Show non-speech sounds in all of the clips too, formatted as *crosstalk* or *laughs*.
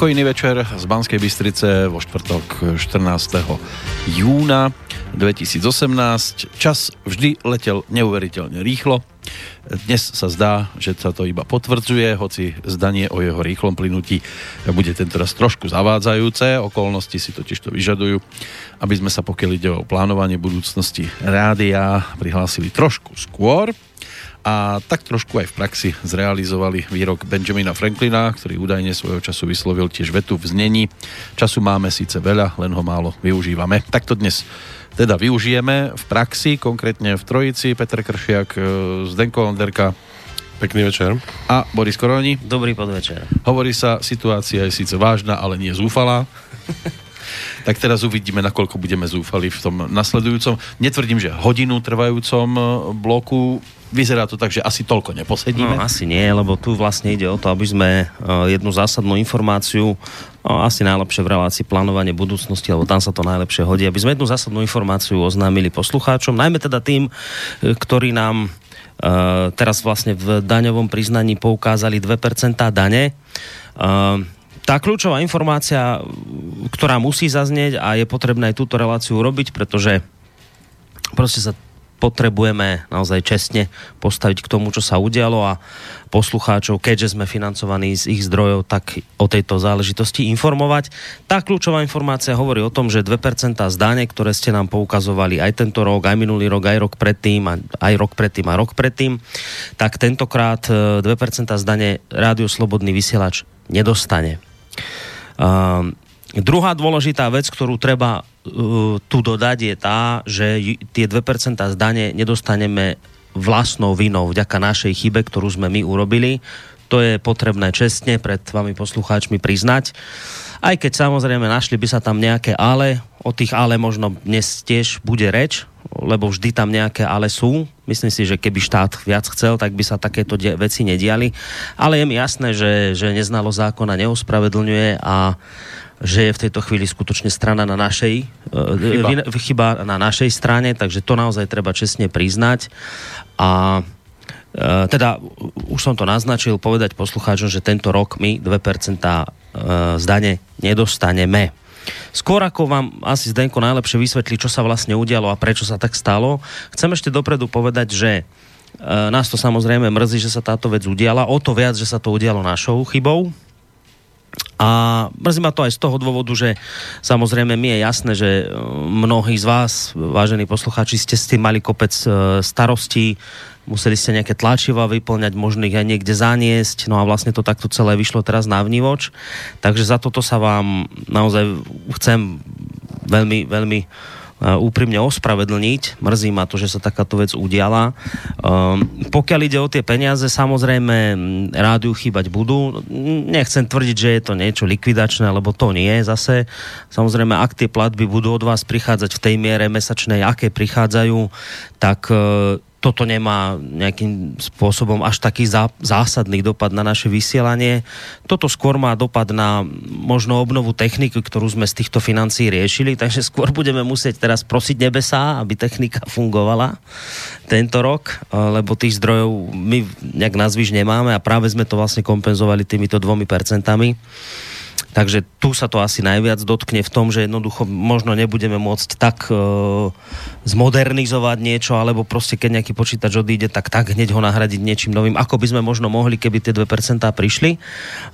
Pokojný večer z Banskej Bystrice vo štvrtok 14. júna 2018. Čas vždy letel neuveriteľne rýchlo. Dnes sa zdá, že sa to iba potvrdzuje, hoci zdanie o jeho rýchlom plynutí bude tento raz trošku zavádzajúce. Okolnosti si totiž to vyžadujú, aby sme sa pokiaľ ide o plánovanie budúcnosti rádia prihlásili trošku skôr a tak trošku aj v praxi zrealizovali výrok Benjamina Franklina, ktorý údajne svojho času vyslovil tiež vetu v znení. Času máme síce veľa, len ho málo využívame. Tak to dnes teda využijeme v praxi, konkrétne v Trojici. Petr Kršiak, e, Zdenko Onderka, Pekný večer. A Boris Koroni. Dobrý podvečer. Hovorí sa, situácia je síce vážna, ale nie zúfalá. *laughs* tak teraz uvidíme, nakoľko budeme zúfali v tom nasledujúcom. Netvrdím, že hodinu trvajúcom e, bloku vyzerá to tak, že asi toľko neposedíme. No, asi nie, lebo tu vlastne ide o to, aby sme e, jednu zásadnú informáciu, no, asi najlepšie v relácii plánovanie budúcnosti, lebo tam sa to najlepšie hodí, aby sme jednu zásadnú informáciu oznámili poslucháčom, najmä teda tým, ktorí nám uh, teraz vlastne v daňovom priznaní poukázali 2% dane. Uh, tá kľúčová informácia, ktorá musí zaznieť a je potrebné aj túto reláciu robiť, pretože proste sa potrebujeme naozaj čestne postaviť k tomu, čo sa udialo a poslucháčov, keďže sme financovaní z ich zdrojov, tak o tejto záležitosti informovať. Tá kľúčová informácia hovorí o tom, že 2% zdanie, ktoré ste nám poukazovali aj tento rok, aj minulý rok, aj rok predtým, aj rok predtým a rok predtým, tak tentokrát 2% e, zdanie Rádio Slobodný vysielač nedostane. Um, Druhá dôležitá vec, ktorú treba uh, tu dodať, je tá, že tie 2% zdanie nedostaneme vlastnou vinou vďaka našej chybe, ktorú sme my urobili. To je potrebné čestne pred vami poslucháčmi priznať. Aj keď samozrejme našli by sa tam nejaké ale, o tých ale možno dnes tiež bude reč, lebo vždy tam nejaké ale sú. Myslím si, že keby štát viac chcel, tak by sa takéto veci nediali. Ale je mi jasné, že, že neznalo zákona neospravedlňuje a že je v tejto chvíli skutočne strana na našej, e, chyba, chyba na našej strane, takže to naozaj treba čestne priznať. A e, teda už som to naznačil, povedať poslucháčom, že tento rok my 2% e, zdane nedostaneme. Skôr ako vám asi Zdenko najlepšie vysvetlí, čo sa vlastne udialo a prečo sa tak stalo, chcem ešte dopredu povedať, že nás to samozrejme mrzí, že sa táto vec udiala, o to viac, že sa to udialo našou chybou, a mrzí ma to aj z toho dôvodu, že samozrejme mi je jasné, že e, mnohí z vás, vážení poslucháči, ste s tým mali kopec e, starostí, museli ste nejaké tlačiva vyplňať, možno ich aj niekde zaniesť, no a vlastne to takto celé vyšlo teraz na vnívoč. Takže za toto sa vám naozaj chcem veľmi, veľmi úprimne ospravedlniť. Mrzí ma to, že sa takáto vec udiala. Um, pokiaľ ide o tie peniaze, samozrejme rádiu chýbať budú. Nechcem tvrdiť, že je to niečo likvidačné, lebo to nie je zase. Samozrejme, ak tie platby budú od vás prichádzať v tej miere mesačnej, aké prichádzajú, tak uh, toto nemá nejakým spôsobom až taký zá, zásadný dopad na naše vysielanie. Toto skôr má dopad na možno obnovu techniky, ktorú sme z týchto financií riešili, takže skôr budeme musieť teraz prosiť nebesá, aby technika fungovala tento rok, lebo tých zdrojov my nejak nazvíš nemáme a práve sme to vlastne kompenzovali týmito dvomi percentami. Takže tu sa to asi najviac dotkne v tom, že jednoducho možno nebudeme môcť tak e, zmodernizovať niečo, alebo proste keď nejaký počítač odíde, tak tak hneď ho nahradiť niečím novým, ako by sme možno mohli, keby tie 2% prišli. E,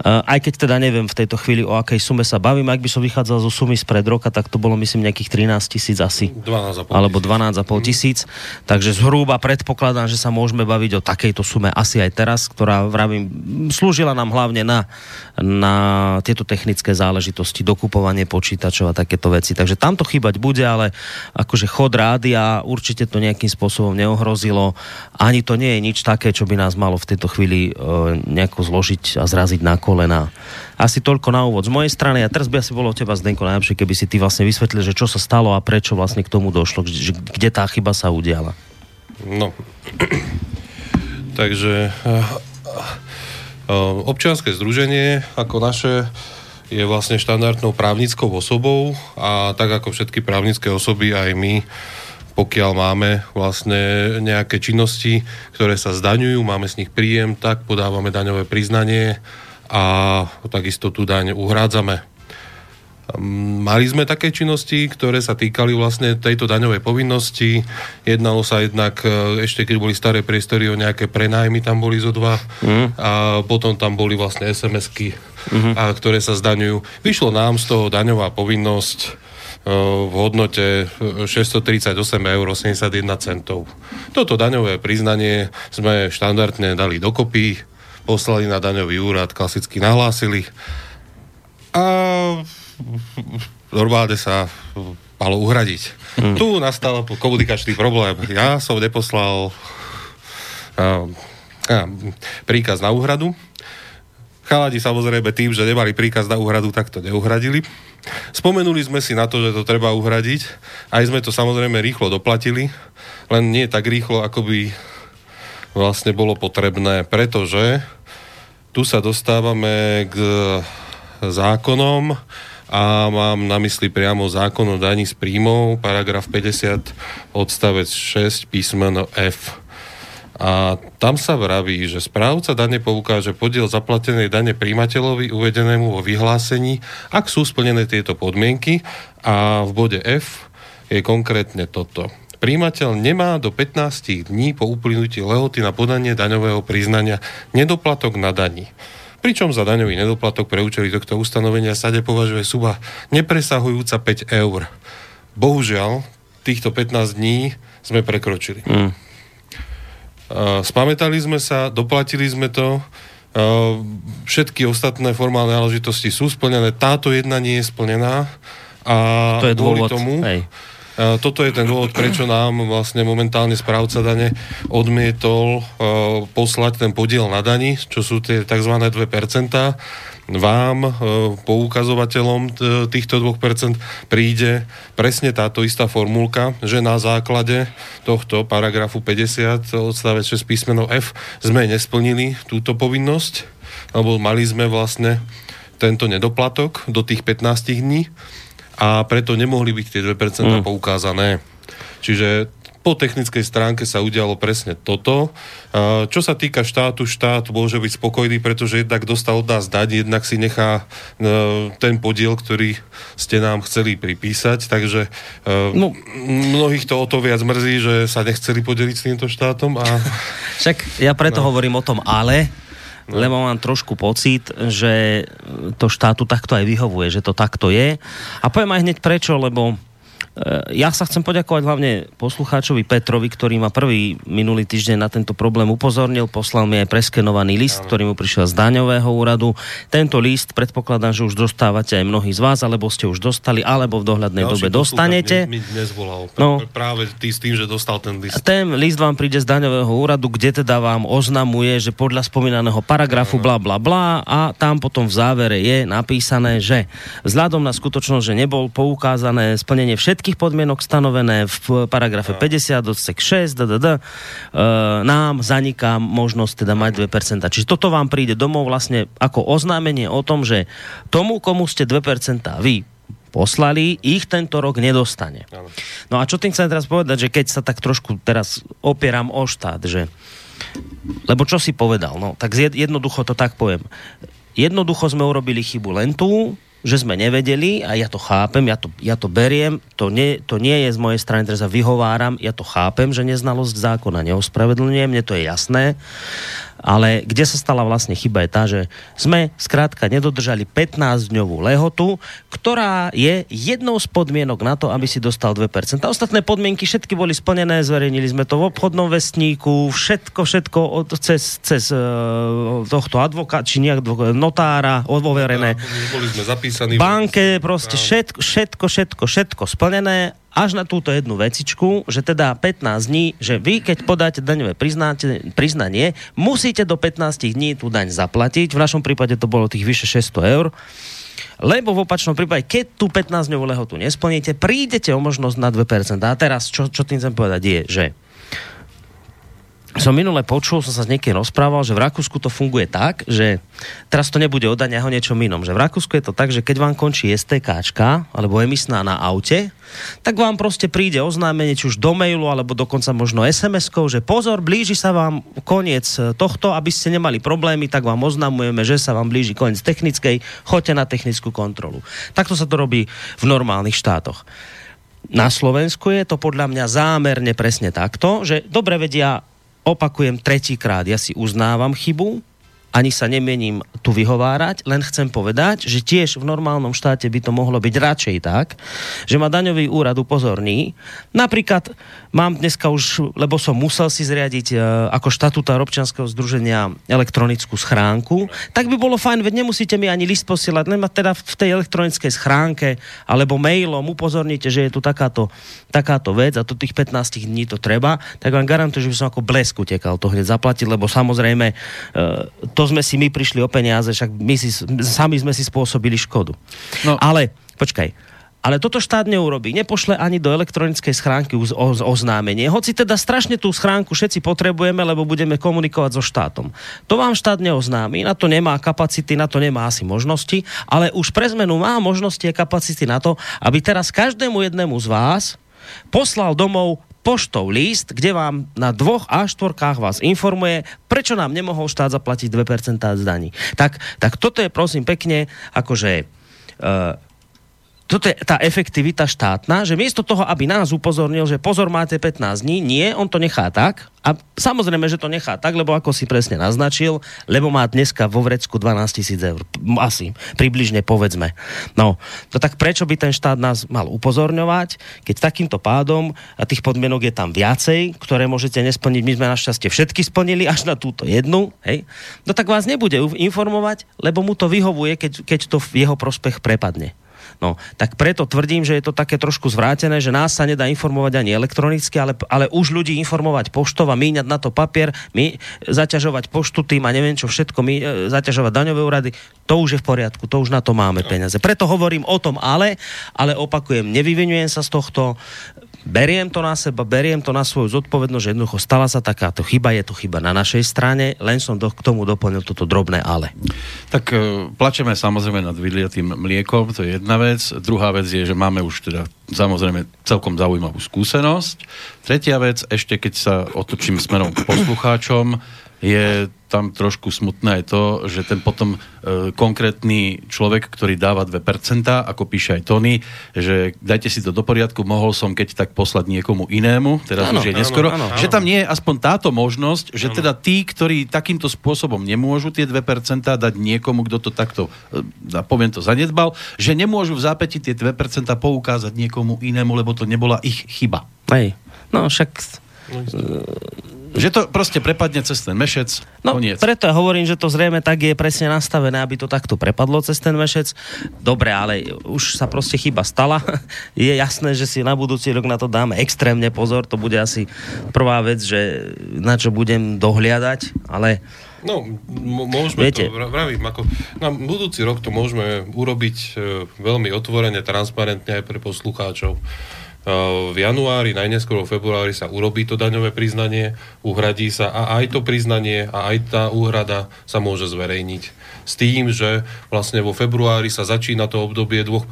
aj keď teda neviem v tejto chvíli, o akej sume sa bavím, ak by som vychádzal zo sumy spred roka, tak to bolo myslím nejakých 13 tisíc asi. 12 alebo 12,5 tisíc. Takže zhruba predpokladám, že sa môžeme baviť o takejto sume asi aj teraz, ktorá vravím, slúžila nám hlavne na, na tieto techniky technické záležitosti, dokupovanie počítačov a takéto veci. Takže tam to chýbať bude, ale akože chod rádia určite to nejakým spôsobom neohrozilo. Ani to nie je nič také, čo by nás malo v tejto chvíli e, nejako zložiť a zraziť na kolena. Asi toľko na úvod z mojej strany. A teraz by asi bolo od teba, Zdenko, najlepšie, keby si ty vlastne vysvetlil, že čo sa stalo a prečo vlastne k tomu došlo, kde tá chyba sa udiala. No, *clears throat* takže uh, uh, občianske združenie ako naše je vlastne štandardnou právnickou osobou a tak ako všetky právnické osoby aj my pokiaľ máme vlastne nejaké činnosti, ktoré sa zdaňujú, máme z nich príjem, tak podávame daňové priznanie a takisto tú daň uhrádzame. Mali sme také činnosti, ktoré sa týkali vlastne tejto daňovej povinnosti. Jednalo sa jednak, e, ešte keď boli staré priestory, o nejaké prenájmy tam boli zo dva mm. a potom tam boli vlastne SMS-ky, mm-hmm. a, ktoré sa zdaňujú. Vyšlo nám z toho daňová povinnosť e, v hodnote 638 eur 81 centov. Toto daňové priznanie sme štandardne dali dokopy, poslali na daňový úrad, klasicky nahlásili a normálne sa malo uhradiť. Hmm. Tu nastal komunikačný problém. Ja som neposlal a, a, príkaz na úhradu. Chaladi samozrejme tým, že nemali príkaz na úhradu, tak to neuhradili. Spomenuli sme si na to, že to treba uhradiť. Aj sme to samozrejme rýchlo doplatili, len nie tak rýchlo, ako by vlastne bolo potrebné, pretože tu sa dostávame k zákonom, a mám na mysli priamo zákon o daní z príjmov, paragraf 50, odstavec 6, písmeno F. A tam sa vraví, že správca dane poukáže podiel zaplatenej dane príjimateľovi uvedenému vo vyhlásení, ak sú splnené tieto podmienky a v bode F je konkrétne toto. Príjimateľ nemá do 15 dní po uplynutí lehoty na podanie daňového priznania nedoplatok na daní pričom za daňový nedoplatok pre účely tohto ustanovenia sa považuje suba nepresahujúca 5 eur. Bohužiaľ, týchto 15 dní sme prekročili. Mm. Spamätali sme sa, doplatili sme to, všetky ostatné formálne náležitosti sú splnené, táto jedna nie je splnená a to je dôvod. tomu Hej toto je ten dôvod, prečo nám vlastne momentálne správca dane odmietol poslať ten podiel na dani, čo sú tie tzv. 2%, vám, poukazovateľom týchto 2% príde presne táto istá formulka, že na základe tohto paragrafu 50 odstavec 6 písmeno F sme nesplnili túto povinnosť, alebo mali sme vlastne tento nedoplatok do tých 15 dní a preto nemohli byť tie 2% mm. poukázané. Čiže po technickej stránke sa udialo presne toto. Čo sa týka štátu, štát môže byť spokojný, pretože jednak dostal od nás dať, jednak si nechá e, ten podiel, ktorý ste nám chceli pripísať, takže e, no. mnohých to o to viac mrzí, že sa nechceli podeliť s týmto štátom. A... *laughs* Však ja preto no. hovorím o tom ale, no. lebo mám trošku pocit, že to štátu takto aj vyhovuje, že to takto je. A poviem aj hneď prečo, lebo ja sa chcem poďakovať hlavne poslucháčovi Petrovi, ktorý ma prvý minulý týždeň na tento problém upozornil, poslal mi aj preskenovaný list, ktorý mu prišiel z daňového úradu. Tento list predpokladám, že už dostávate aj mnohí z vás, alebo ste už dostali, alebo v dohľadnej Ďalší dobe dostanete. Mi, mi dnes volal. No, práve tý s tým, že dostal ten list. Ten list vám príde z daňového úradu, kde teda vám oznamuje, že podľa spomínaného paragrafu bla bla bla a tam potom v závere je napísané, že vzhľadom na skutočnosť, že nebol poukázané splnenie všetkých všetkých podmienok stanovené v paragrafe 50 odsek 6 dddd, e, nám zaniká možnosť teda mať 2%. Čiže toto vám príde domov vlastne ako oznámenie o tom, že tomu, komu ste 2% vy poslali, ich tento rok nedostane. No a čo tým chcem teraz povedať, že keď sa tak trošku teraz opieram o štát, že lebo čo si povedal, no tak jednoducho to tak poviem. Jednoducho sme urobili chybu len tu, že sme nevedeli a ja to chápem, ja to, ja to beriem, to nie, to nie je z mojej strany, teraz sa vyhováram, ja to chápem, že neznalosť zákona neospravedlňujem, mne to je jasné, ale kde sa stala vlastne chyba je tá, že sme skrátka nedodržali 15-dňovú lehotu, ktorá je jednou z podmienok na to, aby si dostal 2%. A ostatné podmienky všetky boli splnené, zverejnili sme to v obchodnom vestníku, všetko, všetko od, cez, cez uh, tohto advokáta, či nejak notára, odvoverené. Boli sme zapísaní. Banke, proste všetko, všetko, všetko, všetko splnené až na túto jednu vecičku, že teda 15 dní, že vy keď podáte daňové priznanie, musíte do 15 dní tú daň zaplatiť. V našom prípade to bolo tých vyše 600 eur. Lebo v opačnom prípade, keď tú 15-dňovú lehotu nesplníte, prídete o možnosť na 2%. A teraz, čo, čo tým chcem povedať, je, že som minule počul, som sa s niekým rozprával, že v Rakúsku to funguje tak, že teraz to nebude o daniach o niečom inom, že v Rakúsku je to tak, že keď vám končí STKčka alebo emisná na aute, tak vám proste príde oznámenie, či už do mailu, alebo dokonca možno SMS-kou, že pozor, blíži sa vám koniec tohto, aby ste nemali problémy, tak vám oznamujeme, že sa vám blíži koniec technickej, choďte na technickú kontrolu. Takto sa to robí v normálnych štátoch. Na Slovensku je to podľa mňa zámerne presne takto, že dobre vedia opakujem tretíkrát, ja si uznávam chybu, ani sa nemením tu vyhovárať, len chcem povedať, že tiež v normálnom štáte by to mohlo byť radšej tak, že ma daňový úrad upozorní. Napríklad mám dneska už, lebo som musel si zriadiť e, ako štatutár občianského združenia elektronickú schránku, tak by bolo fajn, veď nemusíte mi ani list posielať, len ma teda v tej elektronickej schránke alebo mailom upozorníte, že je tu takáto, takáto vec a to tých 15 dní to treba, tak vám garantujem, že by som ako blesk utekal to hneď zaplatiť, lebo samozrejme e, to sme si my prišli o peniaze, však my si, sami sme si spôsobili škodu. No. Ale, počkaj, ale toto štát neurobí. Nepošle ani do elektronickej schránky o, o, oznámenie. Hoci teda strašne tú schránku všetci potrebujeme, lebo budeme komunikovať so štátom. To vám štát neoznámi, na to nemá kapacity, na to nemá asi možnosti, ale už pre zmenu má možnosti a kapacity na to, aby teraz každému jednému z vás poslal domov poštou list, kde vám na dvoch a štvorkách vás informuje, prečo nám nemohol štát zaplatiť 2% z daní. Tak, tak toto je prosím pekne, akože uh, toto je tá efektivita štátna, že miesto toho, aby nás upozornil, že pozor, máte 15 dní, nie, on to nechá tak. A samozrejme, že to nechá tak, lebo ako si presne naznačil, lebo má dneska vo vrecku 12 tisíc eur. Asi, približne povedzme. No, to tak prečo by ten štát nás mal upozorňovať, keď takýmto pádom, a tých podmienok je tam viacej, ktoré môžete nesplniť, my sme našťastie všetky splnili až na túto jednu, hej, no tak vás nebude informovať, lebo mu to vyhovuje, keď, keď to v jeho prospech prepadne. No, tak preto tvrdím, že je to také trošku zvrátené, že nás sa nedá informovať ani elektronicky, ale, ale už ľudí informovať poštov a míňať na to papier, my zaťažovať poštu tým a neviem čo všetko, my, e, zaťažovať daňové úrady, to už je v poriadku, to už na to máme peniaze. Preto hovorím o tom ale, ale opakujem, nevyvinujem sa z tohto, beriem to na seba, beriem to na svoju zodpovednosť, že jednoducho stala sa takáto chyba, je to chyba na našej strane, len som do, k tomu doplnil toto drobné ale. Tak e, plačeme samozrejme nad vyliatým mliekom, to je jedna vec. Druhá vec je, že máme už teda samozrejme celkom zaujímavú skúsenosť. Tretia vec, ešte keď sa otočím smerom k poslucháčom, je tam trošku smutné aj to, že ten potom e, konkrétny človek, ktorý dáva 2%, ako píše aj Tony, že dajte si to do poriadku, mohol som keď tak poslať niekomu inému, teraz ano, už je neskoro, ano, ano, že tam nie je aspoň táto možnosť, že ano. teda tí, ktorí takýmto spôsobom nemôžu tie 2% dať niekomu, kto to takto, e, poviem to, zanedbal, že nemôžu v zápäti tie 2% poukázať niekomu inému, lebo to nebola ich chyba. Hej, no však... No, že to proste prepadne cez ten mešec, no, koniec. preto ja hovorím, že to zrejme tak je presne nastavené, aby to takto prepadlo cez ten mešec. Dobre, ale už sa proste chyba stala. *laughs* Je jasné, že si na budúci rok na to dáme extrémne pozor. To bude asi prvá vec, že na čo budem dohliadať, ale No, môžeme Viete. to, vravím, ako na budúci rok to môžeme urobiť e, veľmi otvorene, transparentne aj pre poslucháčov v januári, najneskôr v februári sa urobí to daňové priznanie, uhradí sa a aj to priznanie a aj tá úhrada sa môže zverejniť. S tým, že vlastne vo februári sa začína to obdobie 2%,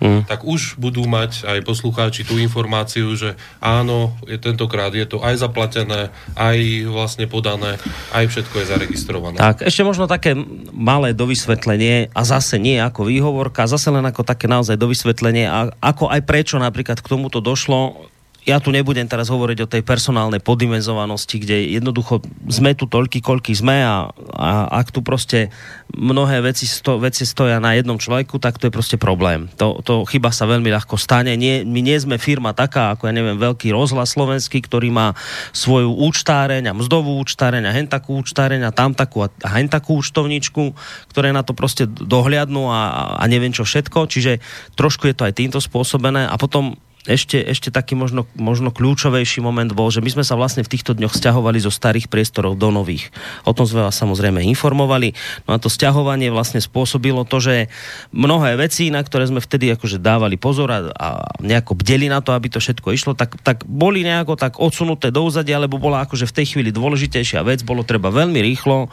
mm. tak už budú mať aj poslucháči tú informáciu, že áno, je, tentokrát je to aj zaplatené, aj vlastne podané, aj všetko je zaregistrované. Tak, ešte možno také malé dovysvetlenie a zase nie ako výhovorka, zase len ako také naozaj dovysvetlenie a ako aj prečo napríklad k tomu tomuto došlo, ja tu nebudem teraz hovoriť o tej personálnej podimenzovanosti, kde jednoducho sme tu toľky, koľky sme a, a ak tu proste mnohé veci, sto, veci stoja na jednom človeku, tak to je proste problém. To, to chyba sa veľmi ľahko stane. Nie, my nie sme firma taká, ako ja neviem, veľký rozhlas slovenský, ktorý má svoju účtáreň a mzdovú účtáreň a hen takú účtáreň a tam takú a hen takú účtovničku, ktoré na to proste dohliadnú a, a neviem čo všetko. Čiže trošku je to aj týmto spôsobené a potom ešte, ešte taký možno, možno kľúčovejší moment bol, že my sme sa vlastne v týchto dňoch stiahovali zo starých priestorov do nových. O tom sme vás samozrejme informovali. No a to stiahovanie vlastne spôsobilo to, že mnohé veci, na ktoré sme vtedy akože dávali pozor a, a nejako bdeli na to, aby to všetko išlo, tak, tak boli nejako tak odsunuté do úzadia, alebo bola akože v tej chvíli dôležitejšia vec, bolo treba veľmi rýchlo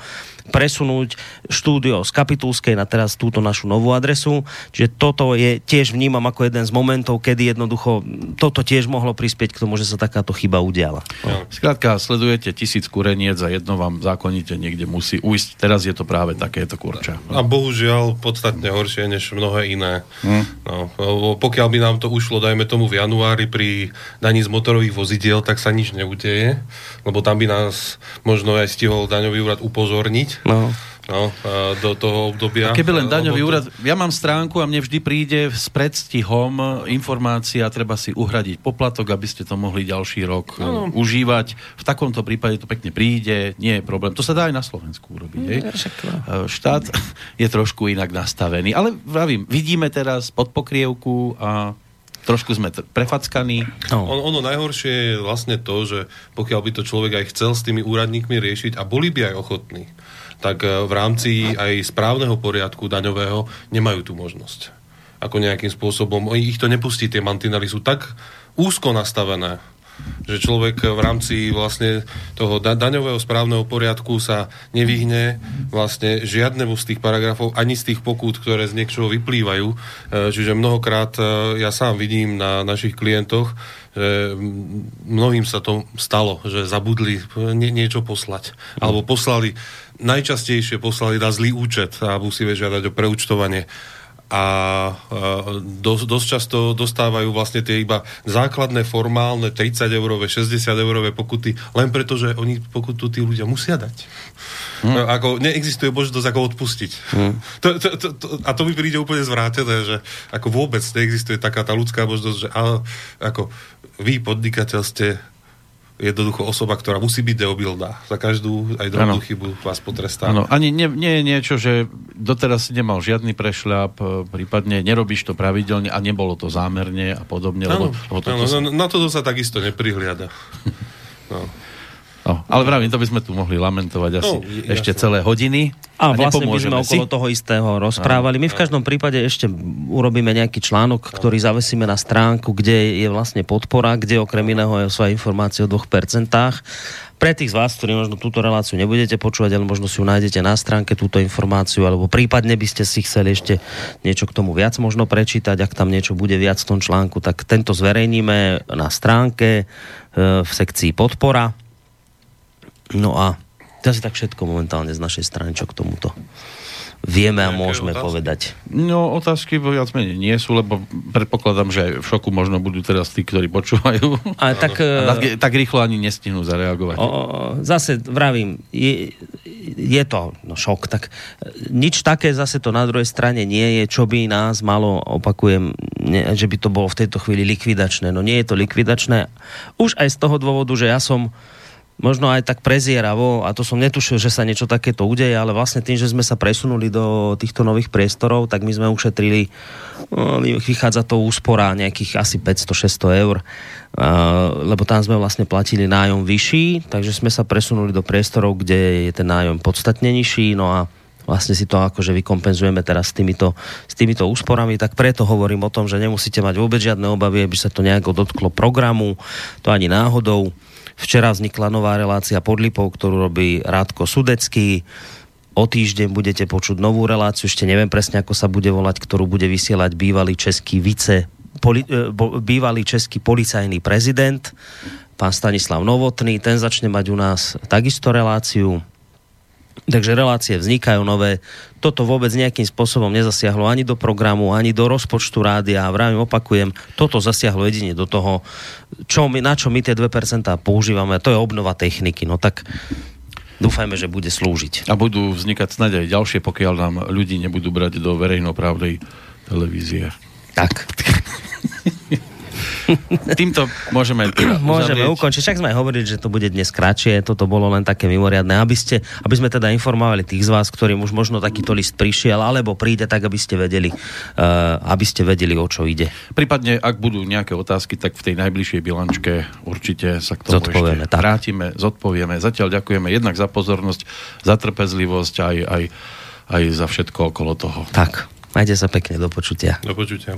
presunúť štúdio z Kapitulskej na teraz túto našu novú adresu. Čiže toto je tiež vnímam ako jeden z momentov, kedy jednoducho toto tiež mohlo prispieť k tomu, že sa takáto chyba udiala. No. Skrátka, sledujete tisíc kureniec a jedno vám zákonite niekde musí ujsť. Teraz je to práve takéto kurča. A bohužiaľ podstatne horšie než mnohé iné. Hmm. No, pokiaľ by nám to ušlo, dajme tomu v januári pri daní z motorových vozidiel, tak sa nič neudeje, lebo tam by nás možno aj stihol daňový úrad upozorniť, No. No, do toho obdobia. A keby len daňový úrad, ja mám stránku a mne vždy príde s predstihom informácia, treba si uhradiť poplatok, aby ste to mohli ďalší rok no. užívať. V takomto prípade to pekne príde, nie je problém. To sa dá aj na Slovensku urobiť. Mm, Štát *laughs* je trošku inak nastavený. Ale vravím, vidíme teraz pod pokrievku a trošku sme t- prefackaní. No. On, ono najhoršie je vlastne to, že pokiaľ by to človek aj chcel s tými úradníkmi riešiť a boli by aj ochotní, tak e, v rámci aj správneho poriadku daňového nemajú tú možnosť. Ako nejakým spôsobom, ich to nepustí, tie mantinely sú tak úzko nastavené, že človek v rámci vlastne toho da- daňového správneho poriadku sa nevyhne vlastne žiadnemu z tých paragrafov, ani z tých pokút, ktoré z niečoho vyplývajú. E, čiže mnohokrát e, ja sám vidím na našich klientoch, že mnohým sa to stalo, že zabudli nie, niečo poslať. Alebo poslali, najčastejšie poslali na zlý účet a musíme žiadať o preučtovanie a dosť, dosť často dostávajú vlastne tie iba základné formálne 30 eurové, 60 eurové pokuty, len preto, že oni pokutu tí ľudia musia dať. Hmm. Ako neexistuje možnosť ako odpustiť. Hmm. To, to, to, to, a to mi príde úplne zvrátené, že ako vôbec neexistuje taká tá ľudská možnosť, že ale, ako vy podnikateľ ste jednoducho osoba, ktorá musí byť deobilná. Za každú aj drobnú chybu vás potrestá. Ano. Ani nie, nie je niečo, že doteraz nemal žiadny prešľap, e, prípadne nerobíš to pravidelne a nebolo to zámerne a podobne. Ano, lebo, lebo to, ano, to na to sa takisto neprihliada. *laughs* No. Ale vravím, to by sme tu mohli lamentovať asi no, ešte celé hodiny. A, a vlastne by sme okolo si? toho istého rozprávali. My v každom prípade ešte urobíme nejaký článok, ktorý zavesíme na stránku, kde je vlastne podpora, kde okrem iného sú aj informácie o 2%. Pre tých z vás, ktorí možno túto reláciu nebudete počúvať, ale možno si ju nájdete na stránke, túto informáciu, alebo prípadne by ste si chceli ešte niečo k tomu viac možno prečítať, ak tam niečo bude viac v tom článku, tak tento zverejníme na stránke e, v sekcii podpora No a to je tak všetko momentálne z našej strany, čo k tomuto vieme a môžeme otázky? povedať. No, otázky viac menej nie sú, lebo predpokladám, že v šoku možno budú teraz tí, ktorí počúvajú. A tak, a tak, tak rýchlo ani nestihnú zareagovať. O, zase vravím, je, je to no, šok, tak nič také zase to na druhej strane nie je, čo by nás malo, opakujem, ne, že by to bolo v tejto chvíli likvidačné. No nie je to likvidačné. Už aj z toho dôvodu, že ja som možno aj tak prezieravo, a to som netušil, že sa niečo takéto udeje, ale vlastne tým, že sme sa presunuli do týchto nových priestorov, tak my sme ušetrili, no, vychádza to úspora nejakých asi 500-600 eur, lebo tam sme vlastne platili nájom vyšší, takže sme sa presunuli do priestorov, kde je ten nájom podstatne nižší, no a vlastne si to akože vykompenzujeme teraz s týmito, s týmito úsporami, tak preto hovorím o tom, že nemusíte mať vôbec žiadne obavy, aby sa to nejako dotklo programu, to ani náhodou. Včera vznikla nová relácia pod Lipou, ktorú robí Rádko Sudecký. O týždeň budete počuť novú reláciu, ešte neviem presne, ako sa bude volať, ktorú bude vysielať bývalý český vice, poli, e, bývalý český policajný prezident, pán Stanislav Novotný, ten začne mať u nás takisto reláciu Takže relácie vznikajú nové. Toto vôbec nejakým spôsobom nezasiahlo ani do programu, ani do rozpočtu rádia. Vravím, opakujem, toto zasiahlo jedine do toho, čo my, na čo my tie 2% používame. To je obnova techniky. No tak dúfajme, že bude slúžiť. A budú vznikať snáď aj ďalšie, pokiaľ nám ľudí nebudú brať do verejnoprávnej televízie. Tak. *laughs* *laughs* Týmto môžeme teda Môžeme ukončiť. Však sme aj hovorili, že to bude dnes kratšie. Toto bolo len také mimoriadne, aby, ste, aby sme teda informovali tých z vás, ktorým už možno takýto list prišiel, alebo príde tak, aby ste vedeli, uh, aby ste vedeli, o čo ide. Prípadne, ak budú nejaké otázky, tak v tej najbližšej bilančke určite sa k tomu Zodpovieme, ešte tak. vrátime, zodpovieme. Zatiaľ ďakujeme jednak za pozornosť, za trpezlivosť, aj, aj, aj za všetko okolo toho. Tak, majte sa pekne, do počutia. Do počutia.